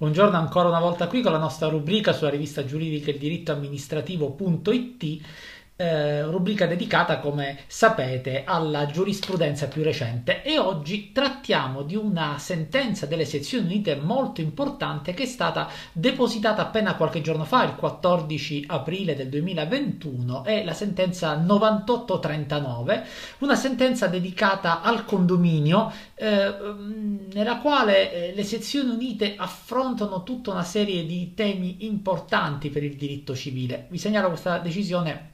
Buongiorno ancora una volta qui con la nostra rubrica sulla rivista giuridica il diritto amministrativo.it eh, rubrica dedicata, come sapete, alla giurisprudenza più recente e oggi trattiamo di una sentenza delle sezioni unite molto importante che è stata depositata appena qualche giorno fa, il 14 aprile del 2021, è la sentenza 9839, una sentenza dedicata al condominio eh, nella quale eh, le sezioni unite affrontano tutta una serie di temi importanti per il diritto civile. Vi segnalo questa decisione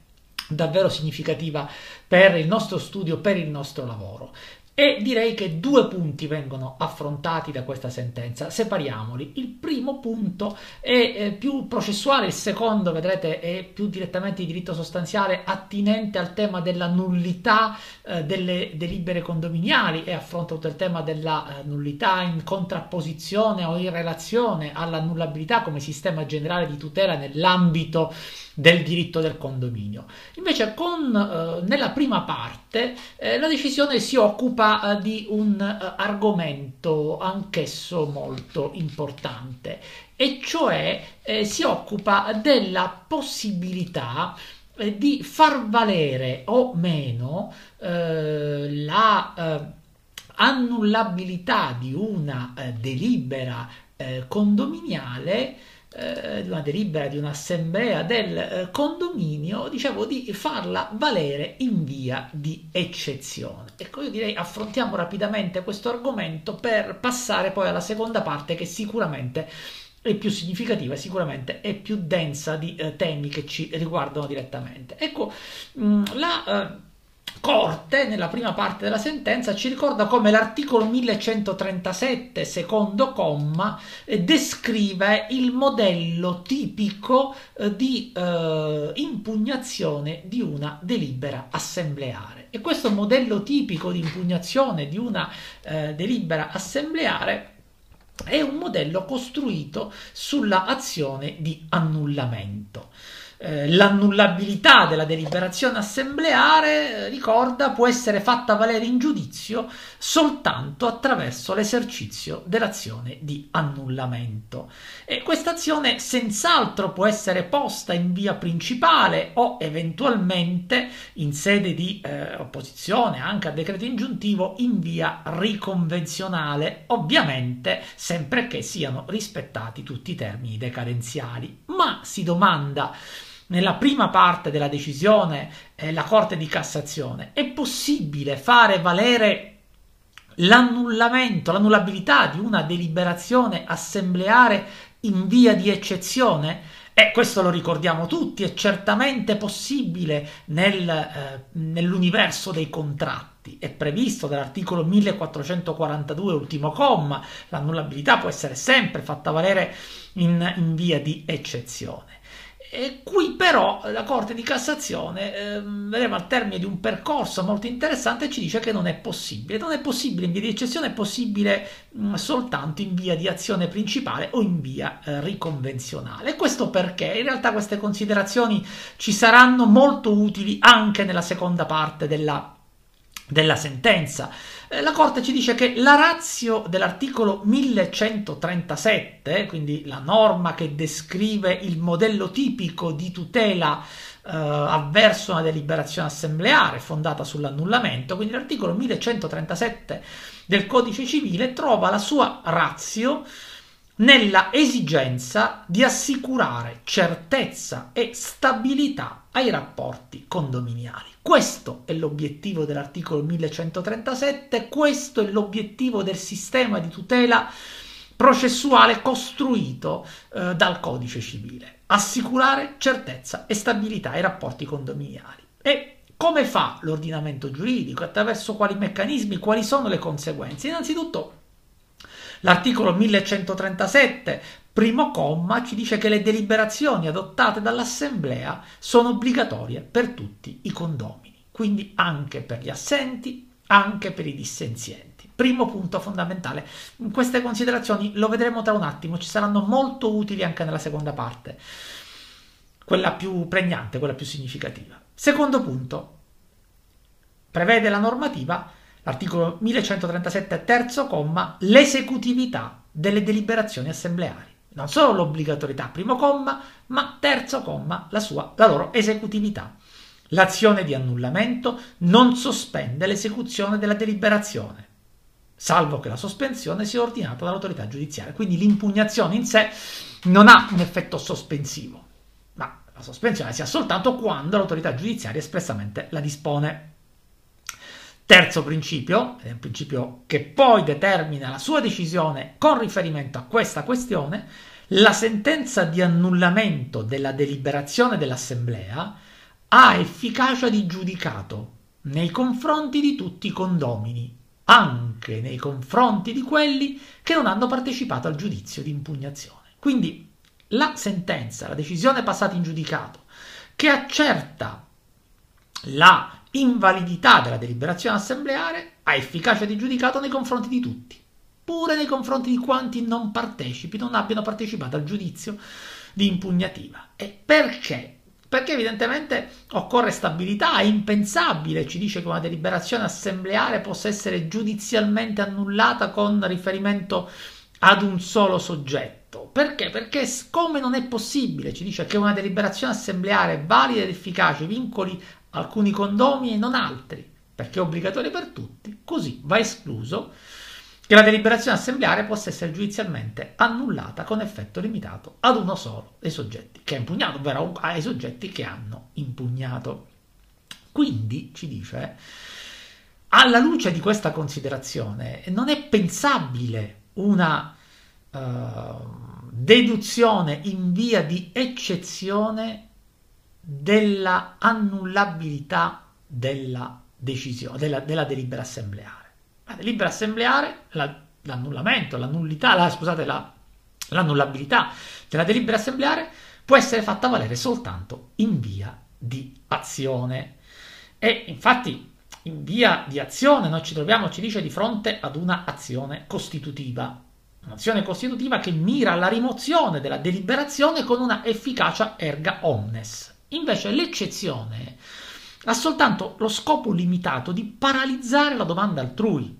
davvero significativa per il nostro studio, per il nostro lavoro. E direi che due punti vengono affrontati da questa sentenza, separiamoli. Il primo punto è eh, più processuale, il secondo, vedrete, è più direttamente di diritto sostanziale, attinente al tema della nullità eh, delle delibere condominiali e affronta tutto il tema della eh, nullità in contrapposizione o in relazione all'annullabilità come sistema generale di tutela nell'ambito del diritto del condominio. Invece con, eh, nella prima parte eh, la decisione si occupa eh, di un eh, argomento anch'esso molto importante e cioè eh, si occupa della possibilità eh, di far valere o meno la annullabilità di una delibera condominiale eh, di una delibera di un'assemblea del eh, condominio, dicevo di farla valere in via di eccezione. Ecco, io direi affrontiamo rapidamente questo argomento per passare poi alla seconda parte che sicuramente è più significativa e sicuramente è più densa di eh, temi che ci riguardano direttamente. Ecco, mh, mm, la eh, Corte, nella prima parte della sentenza, ci ricorda come l'articolo 1137, secondo comma, eh, descrive il modello tipico eh, di eh, impugnazione di una delibera assembleare. E questo modello tipico di impugnazione di una eh, delibera assembleare è un modello costruito sulla azione di annullamento. Eh, l'annullabilità della deliberazione assembleare, eh, ricorda, può essere fatta valere in giudizio soltanto attraverso l'esercizio dell'azione di annullamento. E questa azione senz'altro può essere posta in via principale o eventualmente in sede di eh, opposizione anche a decreto ingiuntivo in via riconvenzionale, ovviamente sempre che siano rispettati tutti i termini decadenziali. Ma si domanda nella prima parte della decisione eh, la Corte di Cassazione, è possibile fare valere l'annullamento, l'annullabilità di una deliberazione assembleare in via di eccezione? E questo lo ricordiamo tutti, è certamente possibile nel, eh, nell'universo dei contratti. È previsto dall'articolo 1442, ultimo comma, l'annullabilità può essere sempre fatta valere in, in via di eccezione. E qui però la Corte di Cassazione, eh, vedremo al termine di un percorso molto interessante, ci dice che non è possibile. Non è possibile in via di eccezione, è possibile mh, mm, soltanto in via di azione principale o in via eh, riconvenzionale. Questo perché in realtà queste considerazioni ci saranno molto utili anche nella seconda parte della, della sentenza. Eh, la Corte ci dice che la razio dell'articolo 1137, quindi la norma che descrive il modello tipico di tutela eh, avverso una deliberazione assembleare fondata sull'annullamento, quindi l'articolo 1137 del Codice civile trova la sua razio nella esigenza di assicurare certezza e stabilità ai rapporti condominiali. Questo è l'obiettivo dell'articolo 1137, questo è l'obiettivo del sistema di tutela processuale costruito eh, dal codice civile. Assicurare certezza e stabilità ai rapporti condominiali. E come fa l'ordinamento giuridico? Attraverso quali meccanismi? Quali sono le conseguenze? Innanzitutto L'articolo 1137, primo comma, ci dice che le deliberazioni adottate dall'Assemblea sono obbligatorie per tutti i condomini, quindi anche per gli assenti, anche per i dissenzienti. Primo punto fondamentale. Queste considerazioni lo vedremo tra un attimo, ci saranno molto utili anche nella seconda parte, quella più pregnante, quella più significativa. Secondo punto, prevede la normativa Articolo 1137, terzo comma, l'esecutività delle deliberazioni assembleari. Non solo l'obbligatorietà, primo comma, ma terzo comma, la, sua, la loro esecutività. L'azione di annullamento non sospende l'esecuzione della deliberazione, salvo che la sospensione sia ordinata dall'autorità giudiziaria. Quindi l'impugnazione in sé non ha un effetto sospensivo, ma la sospensione si ha soltanto quando l'autorità giudiziaria espressamente la dispone. Terzo principio, è un principio che poi determina la sua decisione con riferimento a questa questione, la sentenza di annullamento della deliberazione dell'Assemblea ha efficacia di giudicato nei confronti di tutti i condomini, anche nei confronti di quelli che non hanno partecipato al giudizio di impugnazione. Quindi la sentenza, la decisione passata in giudicato, che accerta la invalidità della deliberazione assembleare, ha efficacia di giudicato nei confronti di tutti, pure nei confronti di quanti non partecipi, non abbiano partecipato al giudizio di impugnativa. E perché? Perché evidentemente occorre stabilità, è impensabile, ci dice che una deliberazione assembleare possa essere giudizialmente annullata con riferimento ad un solo soggetto. Perché? Perché come non è possibile, ci dice che una deliberazione assembleare valida ed efficace vincoli alcuni condomini e non altri, perché è obbligatoria per tutti, così va escluso che la deliberazione assembleare possa essere giudizialmente annullata con effetto limitato ad uno solo dei soggetti che ha impugnato, ovvero ai soggetti che hanno impugnato. Quindi, ci dice, alla luce di questa considerazione, non è pensabile una uh, deduzione in via di eccezione della annullabilità della decisione, della, della delibera assembleare. La delibera assembleare, la, l'annullamento, la nullità, la, scusate, la, l'annullabilità della delibera assembleare può essere fatta valere soltanto in via di azione. E infatti in via di azione noi ci troviamo, ci dice, di fronte ad una azione costitutiva. Un'azione costitutiva che mira alla rimozione della deliberazione con una efficacia erga omnes. Invece l'eccezione ha soltanto lo scopo limitato di paralizzare la domanda altrui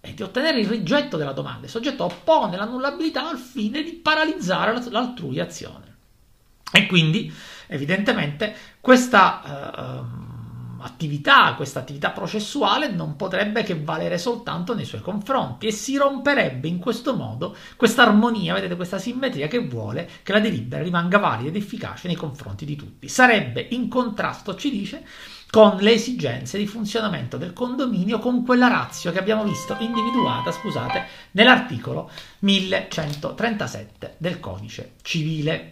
e di ottenere il rigetto della domanda. Il soggetto oppone l'annullabilità al fine di paralizzare l'altrui azione. E quindi, evidentemente, questa uh, attività, questa attività processuale non potrebbe che valere soltanto nei suoi confronti e si romperebbe in questo modo questa armonia, vedete, questa simmetria che vuole che la delibera rimanga valida ed efficace nei confronti di tutti. Sarebbe in contrasto, ci dice, con le esigenze di funzionamento del condominio, con quella razio che abbiamo visto individuata, scusate, nell'articolo 1137 del codice civile.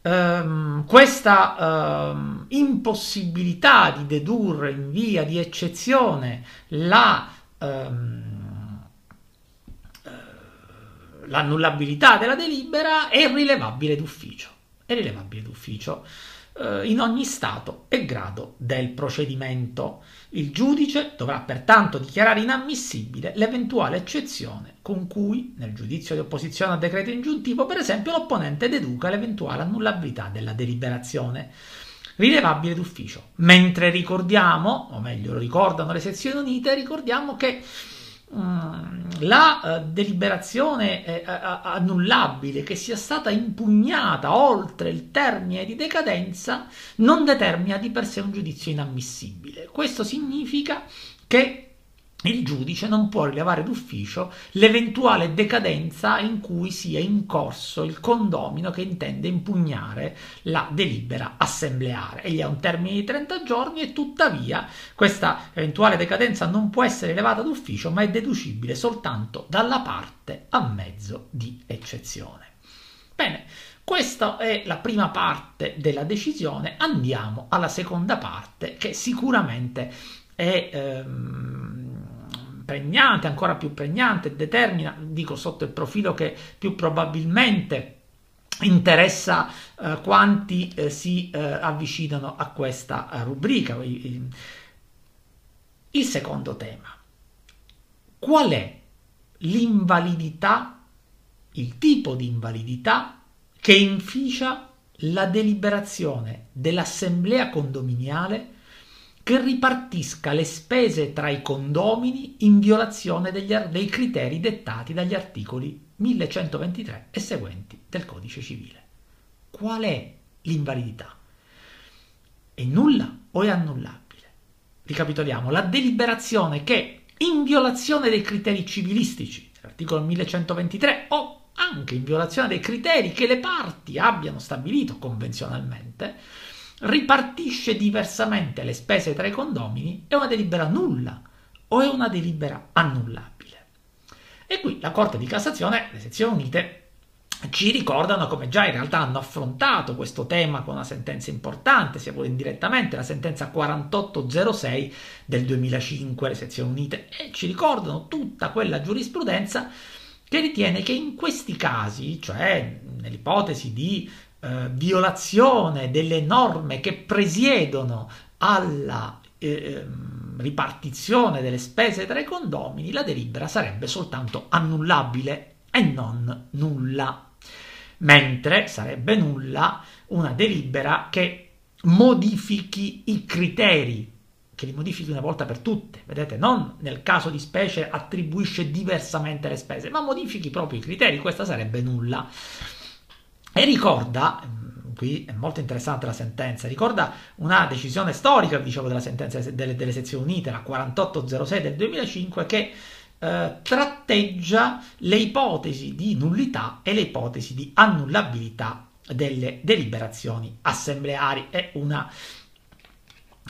Um, questa um, impossibilità di dedurre in via di eccezione la, um, l'annullabilità della delibera è rilevabile d'ufficio. È rilevabile d'ufficio eh, in ogni stato e grado del procedimento. Il giudice dovrà pertanto dichiarare inammissibile l'eventuale eccezione con cui, nel giudizio di opposizione al decreto ingiuntivo, per esempio, l'opponente deduca l'eventuale annullabilità della deliberazione rilevabile d'ufficio. Mentre ricordiamo, o meglio lo ricordano le sezioni unite, ricordiamo che la uh, deliberazione eh, annullabile che sia stata impugnata oltre il termine di decadenza non determina di per sé un giudizio inammissibile. Questo significa che il giudice non può rilevare d'ufficio l'eventuale decadenza in cui sia in corso il condomino che intende impugnare la delibera assembleare. Egli ha un termine di 30 giorni e tuttavia questa eventuale decadenza non può essere rilevata d'ufficio ma è deducibile soltanto dalla parte a mezzo di eccezione. Bene, questa è la prima parte della decisione, andiamo alla seconda parte che sicuramente è... Ehm, pregnante, ancora più pregnante, determina, dico sotto il profilo che più probabilmente interessa eh, quanti eh, si eh, avvicinano a questa rubrica. Il secondo tema. Qual è l'invalidità, il tipo di invalidità che inficia la deliberazione dell'assemblea condominiale che ripartisca le spese tra i condomini in violazione degli, dei criteri dettati dagli articoli 1123 e seguenti del codice civile. Qual è l'invalidità? È nulla o è annullabile? Ricapitoliamo, la deliberazione che in violazione dei criteri civilistici, dell'articolo 1123, o anche in violazione dei criteri che le parti abbiano stabilito convenzionalmente, ripartisce diversamente le spese tra i condomini, è una delibera nulla o è una delibera annullabile. E qui la Corte di Cassazione, le sezioni unite, ci ricordano come già in realtà hanno affrontato questo tema con una sentenza importante, sia pure indirettamente, la sentenza 4806 del 2005, le sezioni unite, e ci ricordano tutta quella giurisprudenza che ritiene che in questi casi, cioè nell'ipotesi di eh, violazione delle norme che presiedono alla eh, ehm, ripartizione delle spese tra i condomini, la delibera sarebbe soltanto annullabile e non nulla mentre sarebbe nulla una delibera che modifichi i criteri, che li modifichi una volta per tutte, vedete, non nel caso di specie attribuisce diversamente le spese, ma modifichi proprio i criteri, questa sarebbe nulla. E ricorda, qui è molto interessante la sentenza, ricorda una decisione storica, dicevo, della sentenza delle, delle sezioni unite, la 4806 del 2005, che eh, tratteggia le ipotesi di nullità e le ipotesi di annullabilità delle deliberazioni assembleari. È una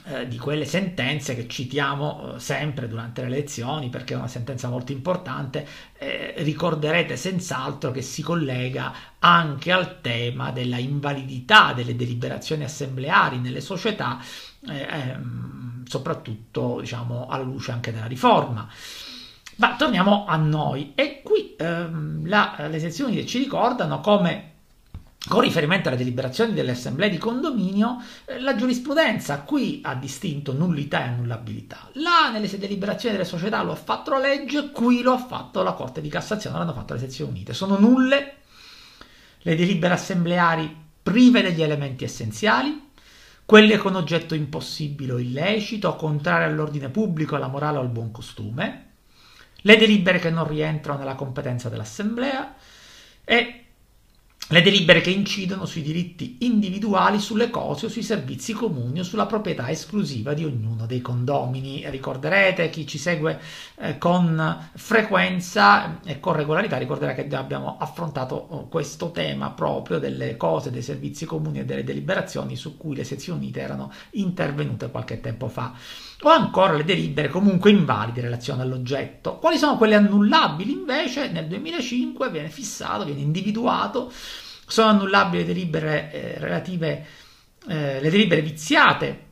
eh, di quelle sentenze che citiamo eh, sempre durante le lezioni perché è una sentenza molto importante, eh, ricorderete senz'altro che si collega anche al tema della invalidità delle deliberazioni assembleari nelle società, eh, ehm, soprattutto diciamo alla luce anche della riforma. Ma torniamo a noi e qui ehm, la, le sezioni ci ricordano come con riferimento alle deliberazioni delle assemblee di condominio, eh, la giurisprudenza qui ha distinto nullità e annullabilità. Là nelle deliberazioni delle società lo ha fatto la legge, qui lo ha fatto la Corte di Cassazione, l'hanno fatto le sezioni unite. Sono nulle le delibere assembleari prive degli elementi essenziali, quelle con oggetto impossibile o illecito, contrario all'ordine pubblico, alla morale o al buon costume, le delibere che non rientrano nella competenza dell'Assemblea e le delibere che incidono sui diritti individuali, sulle cose o sui servizi comuni o sulla proprietà esclusiva di ognuno dei condomini. Ricorderete, chi ci segue eh, con frequenza e con regolarità ricorderà che abbiamo affrontato oh, questo tema proprio delle cose, dei servizi comuni e delle deliberazioni su cui le sezioni unite erano intervenute qualche tempo fa. O ancora le delibere comunque invalide in relazione all'oggetto. Quali sono quelle annullabili? Invece nel 2005 viene fissato, viene individuato sono annullabili le delibere eh, relative, eh, le delibere viziate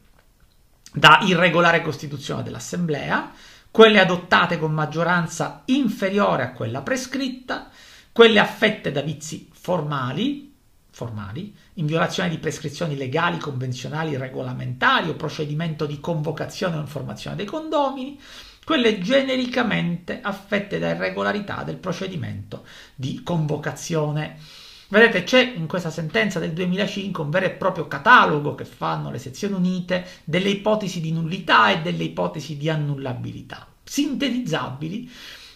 da irregolare costituzione dell'Assemblea, quelle adottate con maggioranza inferiore a quella prescritta, quelle affette da vizi formali, formali, in violazione di prescrizioni legali, convenzionali, regolamentari o procedimento di convocazione o informazione dei condomini, quelle genericamente affette da irregolarità del procedimento di convocazione. Vedete, c'è in questa sentenza del 2005 un vero e proprio catalogo che fanno le sezioni unite delle ipotesi di nullità e delle ipotesi di annullabilità, sintetizzabili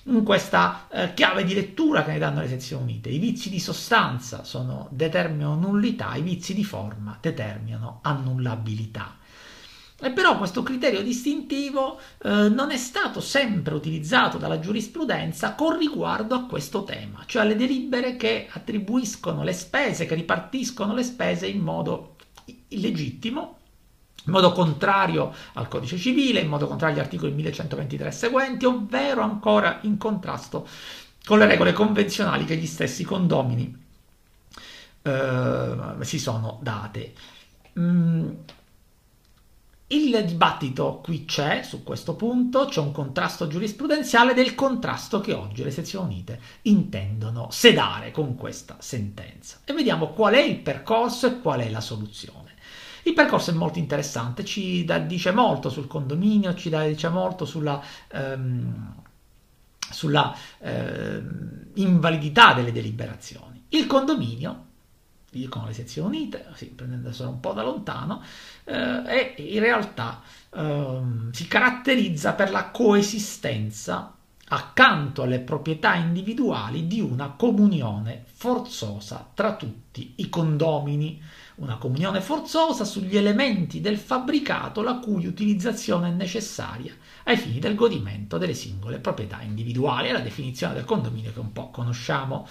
in questa eh, chiave di lettura che ne danno le sezioni unite. I vizi di sostanza sono, determinano nullità, i vizi di forma determinano annullabilità. E però questo criterio distintivo eh, non è stato sempre utilizzato dalla giurisprudenza con riguardo a questo tema, cioè alle delibere che attribuiscono le spese, che ripartiscono le spese in modo illegittimo, in modo contrario al codice civile, in modo contrario agli articoli 1123 seguenti, ovvero ancora in contrasto con le regole convenzionali che gli stessi condomini eh, si sono date. Mm il dibattito qui c'è su questo punto, c'è un contrasto giurisprudenziale del contrasto che oggi le sezioni unite intendono sedare con questa sentenza. E vediamo qual è il percorso e qual è la soluzione. Il percorso è molto interessante, ci da, dice molto sul condominio, ci da, dice molto sulla, ehm, sulla ehm, invalidità delle deliberazioni. Il condominio dicono le sezioni unite, sì, prendendoselo un po' da lontano, eh, e in realtà eh, si caratterizza per la coesistenza accanto alle proprietà individuali di una comunione forzosa tra tutti i condomini, una comunione forzosa sugli elementi del fabbricato la cui utilizzazione è necessaria ai fini del godimento delle singole proprietà individuali. È la definizione del condominio che un po' conosciamo.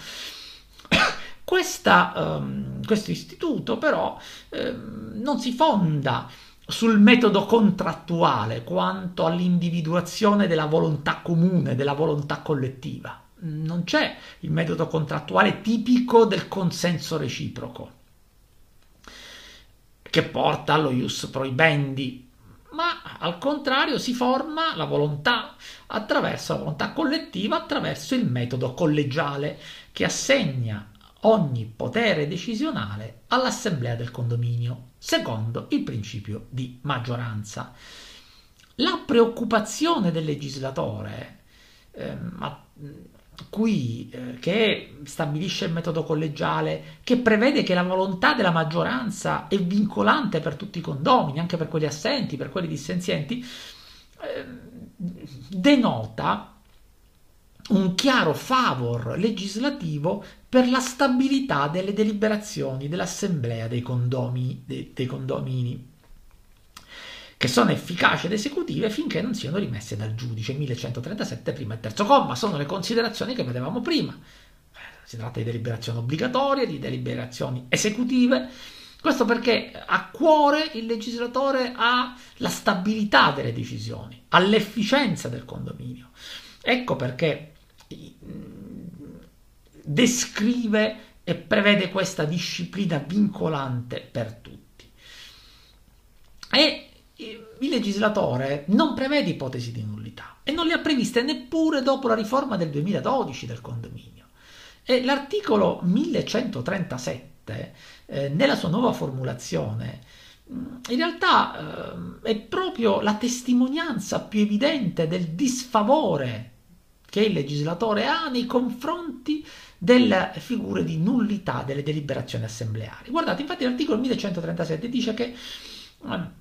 Questa, um, questo istituto però um, non si fonda sul metodo contrattuale quanto all'individuazione della volontà comune, della volontà collettiva. Non c'è il metodo contrattuale tipico del consenso reciproco che porta allo ius proibendi, ma al contrario si forma la volontà attraverso la volontà collettiva, attraverso il metodo collegiale che assegna ogni potere decisionale all'assemblea del condominio, secondo il principio di maggioranza. La preoccupazione del legislatore, eh, qui, eh, che stabilisce il metodo collegiale, che prevede che la volontà della maggioranza è vincolante per tutti i condomini, anche per quelli assenti, per quelli dissenzienti, eh, denota un chiaro favor legislativo per la stabilità delle deliberazioni dell'assemblea dei, condomi, dei, dei condomini che sono efficaci ed esecutive finché non siano rimesse dal giudice 1137 prima e terzo comma sono le considerazioni che vedevamo prima si tratta di deliberazioni obbligatorie di deliberazioni esecutive questo perché a cuore il legislatore ha la stabilità delle decisioni, ha l'efficienza del condominio. Ecco perché descrive e prevede questa disciplina vincolante per tutti. E il legislatore non prevede ipotesi di nullità e non le ha previste neppure dopo la riforma del 2012 del condominio. E l'articolo 1137, eh, nella sua nuova formulazione, in realtà eh, è proprio la testimonianza più evidente del disfavore che il legislatore ha nei confronti delle figure di nullità delle deliberazioni assembleari. Guardate, infatti l'articolo 1137 dice che eh,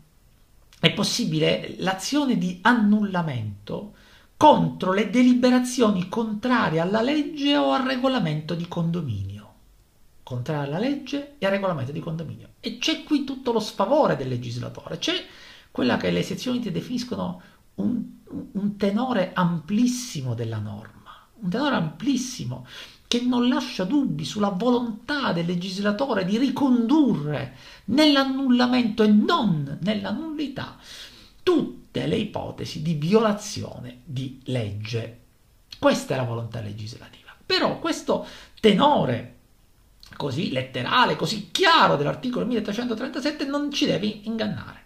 è possibile l'azione di annullamento contro le deliberazioni contrarie alla legge o al regolamento di condominio. Contrarie alla legge e al regolamento di condominio. E c'è qui tutto lo sfavore del legislatore, c'è quella che le sezioni definiscono un, un tenore amplissimo della norma, un tenore amplissimo che non lascia dubbi sulla volontà del legislatore di ricondurre nell'annullamento e non nella nullità tutte le ipotesi di violazione di legge. Questa è la volontà legislativa. Però questo tenore così letterale, così chiaro dell'articolo 1337 non ci deve ingannare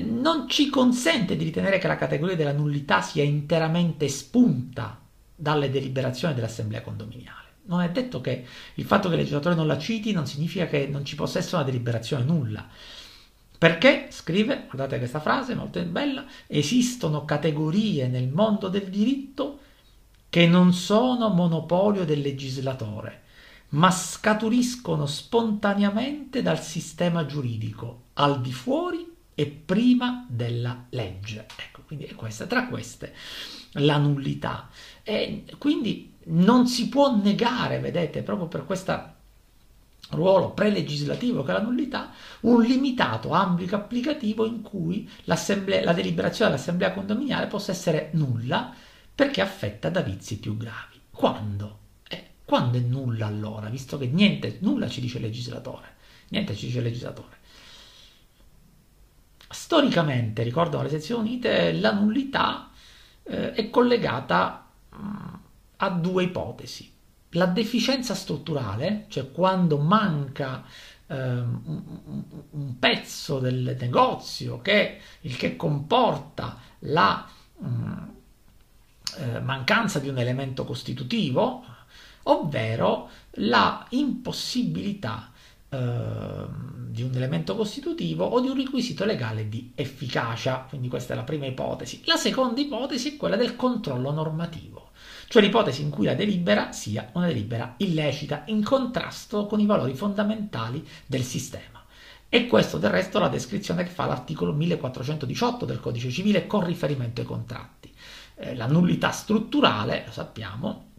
non ci consente di ritenere che la categoria della nullità sia interamente spunta dalle deliberazioni dell'assemblea condominiale. Non è detto che il fatto che il legislatore non la citi non significa che non ci possa essere una deliberazione nulla. Perché, scrive, guardate questa frase molto bella, esistono categorie nel mondo del diritto che non sono monopolio del legislatore, ma scaturiscono spontaneamente dal sistema giuridico, al di fuori e prima della legge. Ecco, quindi è questa, tra queste, la nullità. E quindi non si può negare, vedete, proprio per questo ruolo prelegislativo che è la nullità, un limitato ambito applicativo in cui la deliberazione dell'assemblea condominiale possa essere nulla perché affetta da vizi più gravi. Quando? Eh, quando è nulla allora, visto che niente, nulla ci dice il legislatore, niente ci dice il legislatore. Storicamente, ricordano le sezioni unite, la nullità eh, è collegata mh, mm, a due ipotesi. La deficienza strutturale, cioè quando manca eh, un, un, pezzo del negozio, che, il che comporta la mh, mm, eh, mancanza di un elemento costitutivo, ovvero la impossibilità Ehm, di un elemento costitutivo o di un requisito legale di efficacia. Quindi questa è la prima ipotesi. La seconda ipotesi è quella del controllo normativo. Cioè l'ipotesi in cui la delibera sia una delibera illecita, in contrasto con i valori fondamentali del sistema. E questo del resto è la descrizione che fa l'articolo 1418 del Codice Civile con riferimento ai contratti. Eh, la nullità strutturale, lo sappiamo,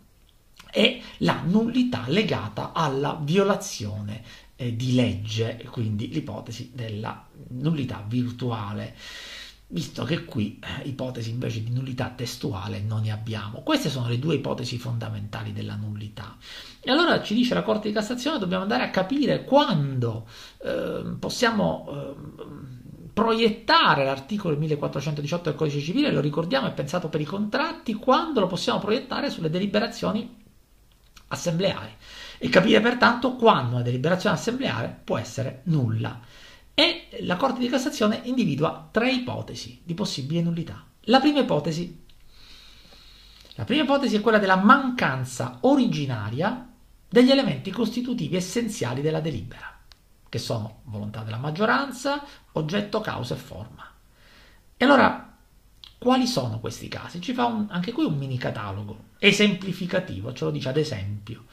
è la nullità legata alla violazione eh, di legge, quindi l'ipotesi della nullità virtuale visto che qui eh, ipotesi invece di nullità testuale non ne abbiamo. Queste sono le due ipotesi fondamentali della nullità. E allora ci dice la Corte di Cassazione dobbiamo andare a capire quando eh, possiamo eh, proiettare l'articolo 1418 del Codice Civile, lo ricordiamo, è pensato per i contratti, quando lo possiamo proiettare sulle deliberazioni assembleari e capire pertanto quando una deliberazione assembleare può essere nulla e la Corte di Cassazione individua tre ipotesi di possibile nullità. La prima ipotesi, la prima ipotesi è quella della mancanza originaria degli elementi costitutivi essenziali della delibera, che sono volontà della maggioranza, oggetto, causa e forma. E allora, quali sono questi casi? Ci fa un, anche qui un mini catalogo esemplificativo, ce lo dice ad esempio.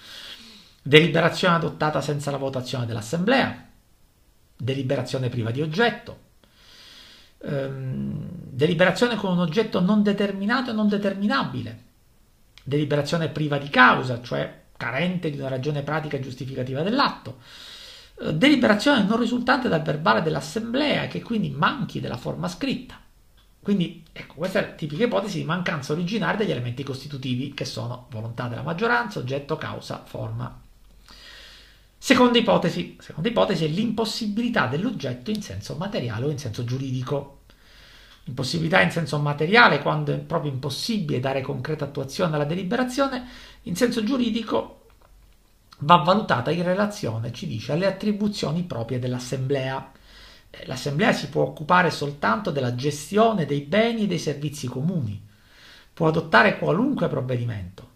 Deliberazione adottata senza la votazione dell'Assemblea, deliberazione priva di oggetto, ehm, deliberazione con un oggetto non determinato e non determinabile, deliberazione priva di causa, cioè carente di una ragione pratica giustificativa dell'atto, eh, deliberazione non risultante dal verbale dell'assemblea che quindi manchi della forma scritta. Quindi, ecco, questa è la tipica ipotesi di mancanza originaria degli elementi costitutivi che sono volontà della maggioranza, oggetto, causa, forma Seconda ipotesi, seconda ipotesi è l'impossibilità dell'oggetto in senso materiale o in senso giuridico. Impossibilità in senso materiale quando è proprio impossibile dare concreta attuazione alla deliberazione, in senso giuridico va valutata in relazione, ci dice, alle attribuzioni proprie dell'assemblea. Eh, l'assemblea si può occupare soltanto della gestione dei beni e dei servizi comuni, può adottare qualunque provvedimento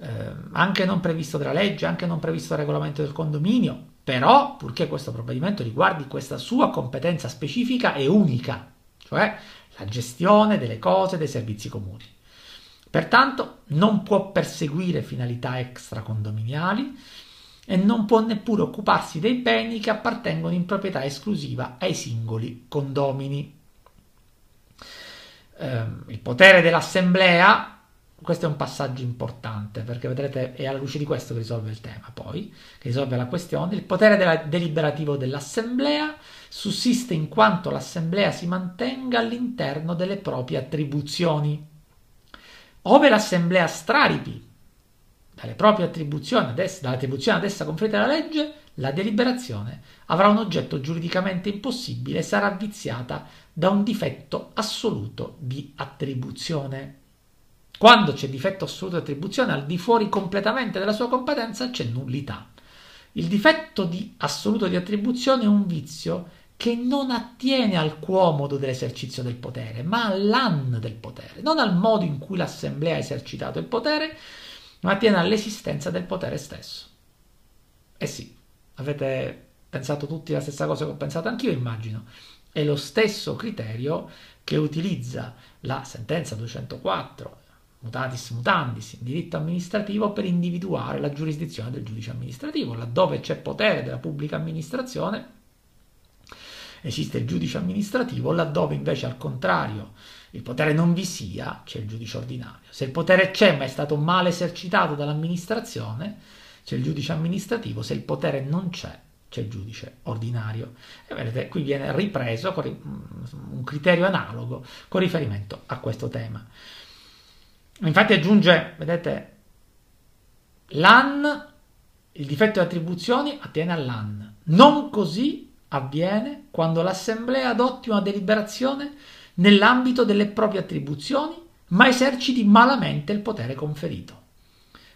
eh, anche non previsto dalla legge, anche non previsto dal regolamento del condominio, però purché questo provvedimento riguardi questa sua competenza specifica e unica, cioè la gestione delle cose dei servizi comuni. Pertanto non può perseguire finalità extracondominiali e non può neppure occuparsi dei beni che appartengono in proprietà esclusiva ai singoli condomini. Eh, il potere dell'assemblea questo è un passaggio importante perché vedrete è alla luce di questo che risolve il tema poi, che risolve la questione. Il potere della, deliberativo dell'assemblea sussiste in quanto l'assemblea si mantenga all'interno delle proprie attribuzioni. Ove l'assemblea straripi dalle proprie attribuzioni, ad essa, dall'attribuzione ad essa conferita dalla legge, la deliberazione avrà un oggetto giuridicamente impossibile e sarà viziata da un difetto assoluto di attribuzione. Quando c'è difetto assoluto di attribuzione al di fuori completamente della sua competenza c'è nullità. Il difetto di assoluto di attribuzione è un vizio che non attiene al quomodo dell'esercizio del potere, ma all'an del potere, non al modo in cui l'assemblea ha esercitato il potere, ma attiene all'esistenza del potere stesso. Eh sì, avete pensato tutti la stessa cosa che ho pensato anch'io, immagino. È lo stesso criterio che utilizza la sentenza 204 mutatis mutandis diritto amministrativo per individuare la giurisdizione del giudice amministrativo. Laddove c'è potere della pubblica amministrazione esiste il giudice amministrativo, laddove invece al contrario il potere non vi sia, c'è il giudice ordinario. Se il potere c'è ma è stato male esercitato dall'amministrazione, c'è il giudice amministrativo, se il potere non c'è, c'è il giudice ordinario. E vedete, qui viene ripreso un criterio analogo con riferimento a questo tema. Infatti aggiunge, vedete, l'an, il difetto di attribuzioni attiene all'an. Non così avviene quando l'assemblea adotti una deliberazione nell'ambito delle proprie attribuzioni, ma eserciti malamente il potere conferito.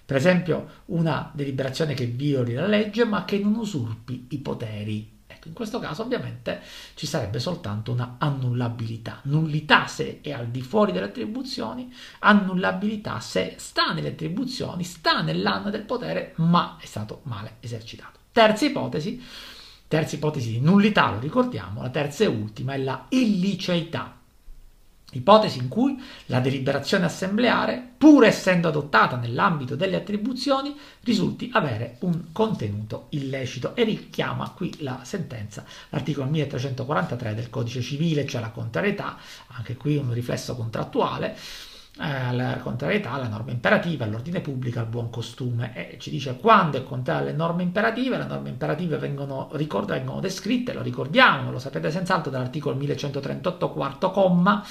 Per esempio, una deliberazione che violi la legge, ma che non usurpi i poteri Ecco, in questo caso ovviamente ci sarebbe soltanto una annullabilità. Nullità se è al di fuori delle attribuzioni, annullabilità se sta nelle attribuzioni, sta nell'anno del potere, ma è stato male esercitato. Terza ipotesi, terza ipotesi di nullità, lo ricordiamo, la terza e ultima è la illiceità. Ipotesi in cui la deliberazione assembleare, pur essendo adottata nell'ambito delle attribuzioni, risulti avere un contenuto illecito. E richiama qui la sentenza, l'articolo 1343 del codice civile, cioè la contrarietà, anche qui un riflesso contrattuale, eh, la contrarietà alla norma imperativa, all'ordine pubblico, al buon costume. E ci dice quando è contraria alle norme imperative, le norme imperative vengono, ricorda, vengono descritte, lo ricordiamo, lo sapete senz'altro dall'articolo 1138 quarto comma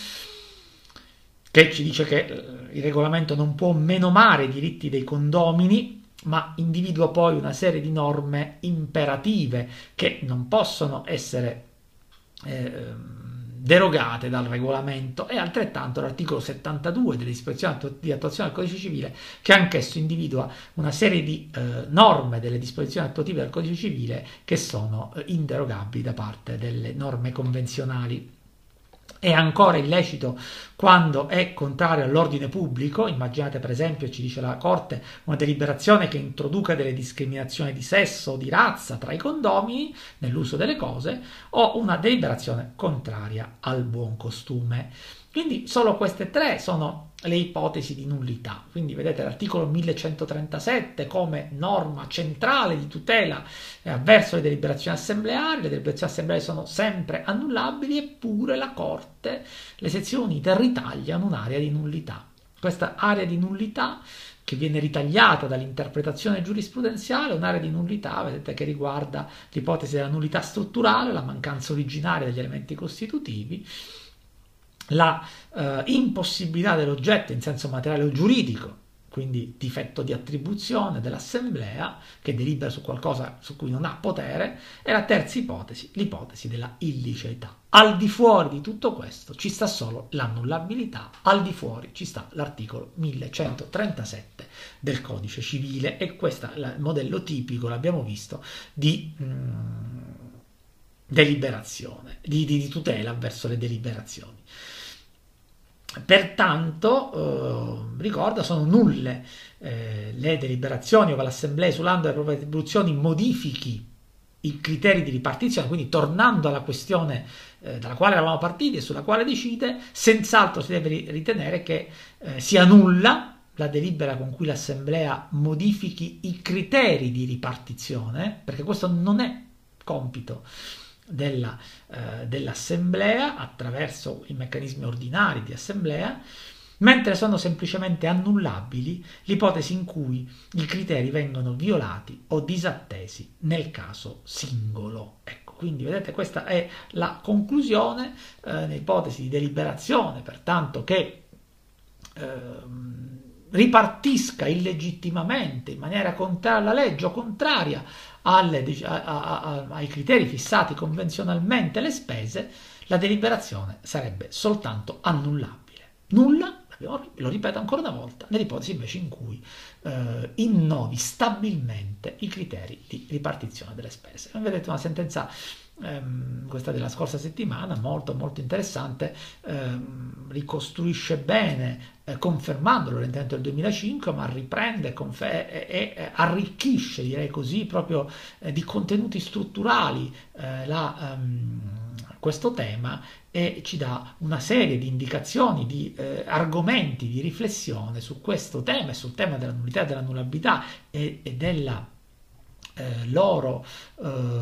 che ci dice che eh, il regolamento non può menomare i diritti dei condomini, ma individua poi una serie di norme imperative che non possono essere eh, derogate dal regolamento. E altrettanto l'articolo 72 delle disposizioni di attuazione del codice civile che anch'esso individua una serie di eh, norme delle disposizioni attuative del codice civile che sono eh, inderogabili da parte delle norme convenzionali è ancora illecito quando è contrario all'ordine pubblico, immaginate per esempio, ci dice la Corte, una deliberazione che introduca delle discriminazioni di sesso o di razza tra i condomini nell'uso delle cose, o una deliberazione contraria al buon costume. Quindi solo queste tre sono le ipotesi di nullità. Quindi vedete l'articolo 1137 come norma centrale di tutela eh, avverso le deliberazioni assembleari, le deliberazioni assembleari sono sempre annullabili, eppure la Corte, le sezioni unite ritagliano un'area di nullità. Questa area di nullità che viene ritagliata dall'interpretazione giurisprudenziale, un'area di nullità, vedete, che riguarda l'ipotesi della nullità strutturale, la mancanza originaria degli elementi costitutivi, la eh, impossibilità dell'oggetto in senso materiale o giuridico, quindi difetto di attribuzione dell'assemblea che delibera su qualcosa su cui non ha potere, e la terza ipotesi, l'ipotesi della illiceità. Al di fuori di tutto questo ci sta solo l'annullabilità, al di fuori ci sta l'articolo 1137 del codice civile e questo è il modello tipico, l'abbiamo visto, di mm, deliberazione, di, di, di tutela verso le deliberazioni. Pertanto, eh, ricorda, sono nulle eh, le deliberazioni ove l'Assemblea, esulando le proprie attribuzioni, modifichi i criteri di ripartizione, quindi tornando alla questione eh, dalla quale eravamo partiti e sulla quale decide, senz'altro si deve ritenere che eh, sia nulla la delibera con cui l'Assemblea modifichi i criteri di ripartizione, perché questo non è compito della, eh, dell'assemblea attraverso i meccanismi ordinari di assemblea, mentre sono semplicemente annullabili l'ipotesi in cui i criteri vengono violati o disattesi nel caso singolo. Ecco, quindi vedete questa è la conclusione eh, nell'ipotesi di deliberazione, pertanto che eh, ripartisca illegittimamente in maniera contraria alla legge o contraria alle, a, a, ai criteri fissati convenzionalmente le spese, la deliberazione sarebbe soltanto annullabile. Nulla, lo ripeto ancora una volta, nell'ipotesi invece in cui eh, innovi stabilmente i criteri di ripartizione delle spese. Vedete una sentenza ehm, questa della scorsa settimana, molto molto interessante, ehm, ricostruisce bene, eh, confermando l'orientamento del 2005, ma riprende confer- e, e, arricchisce, direi così, proprio eh, di contenuti strutturali eh, la, ehm, questo tema e ci dà una serie di indicazioni, di eh, argomenti di riflessione su questo tema e sul tema della nullità e dell'annullabilità e, e della eh, loro eh,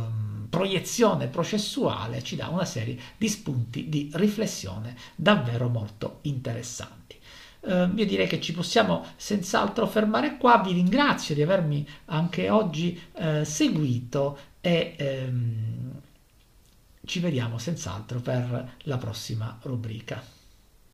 proiezione processuale ci dà una serie di spunti di riflessione davvero molto interessanti. Uh, io direi che ci possiamo senz'altro fermare qua. Vi ringrazio di avermi anche oggi uh, seguito e um, ci vediamo senz'altro per la prossima rubrica.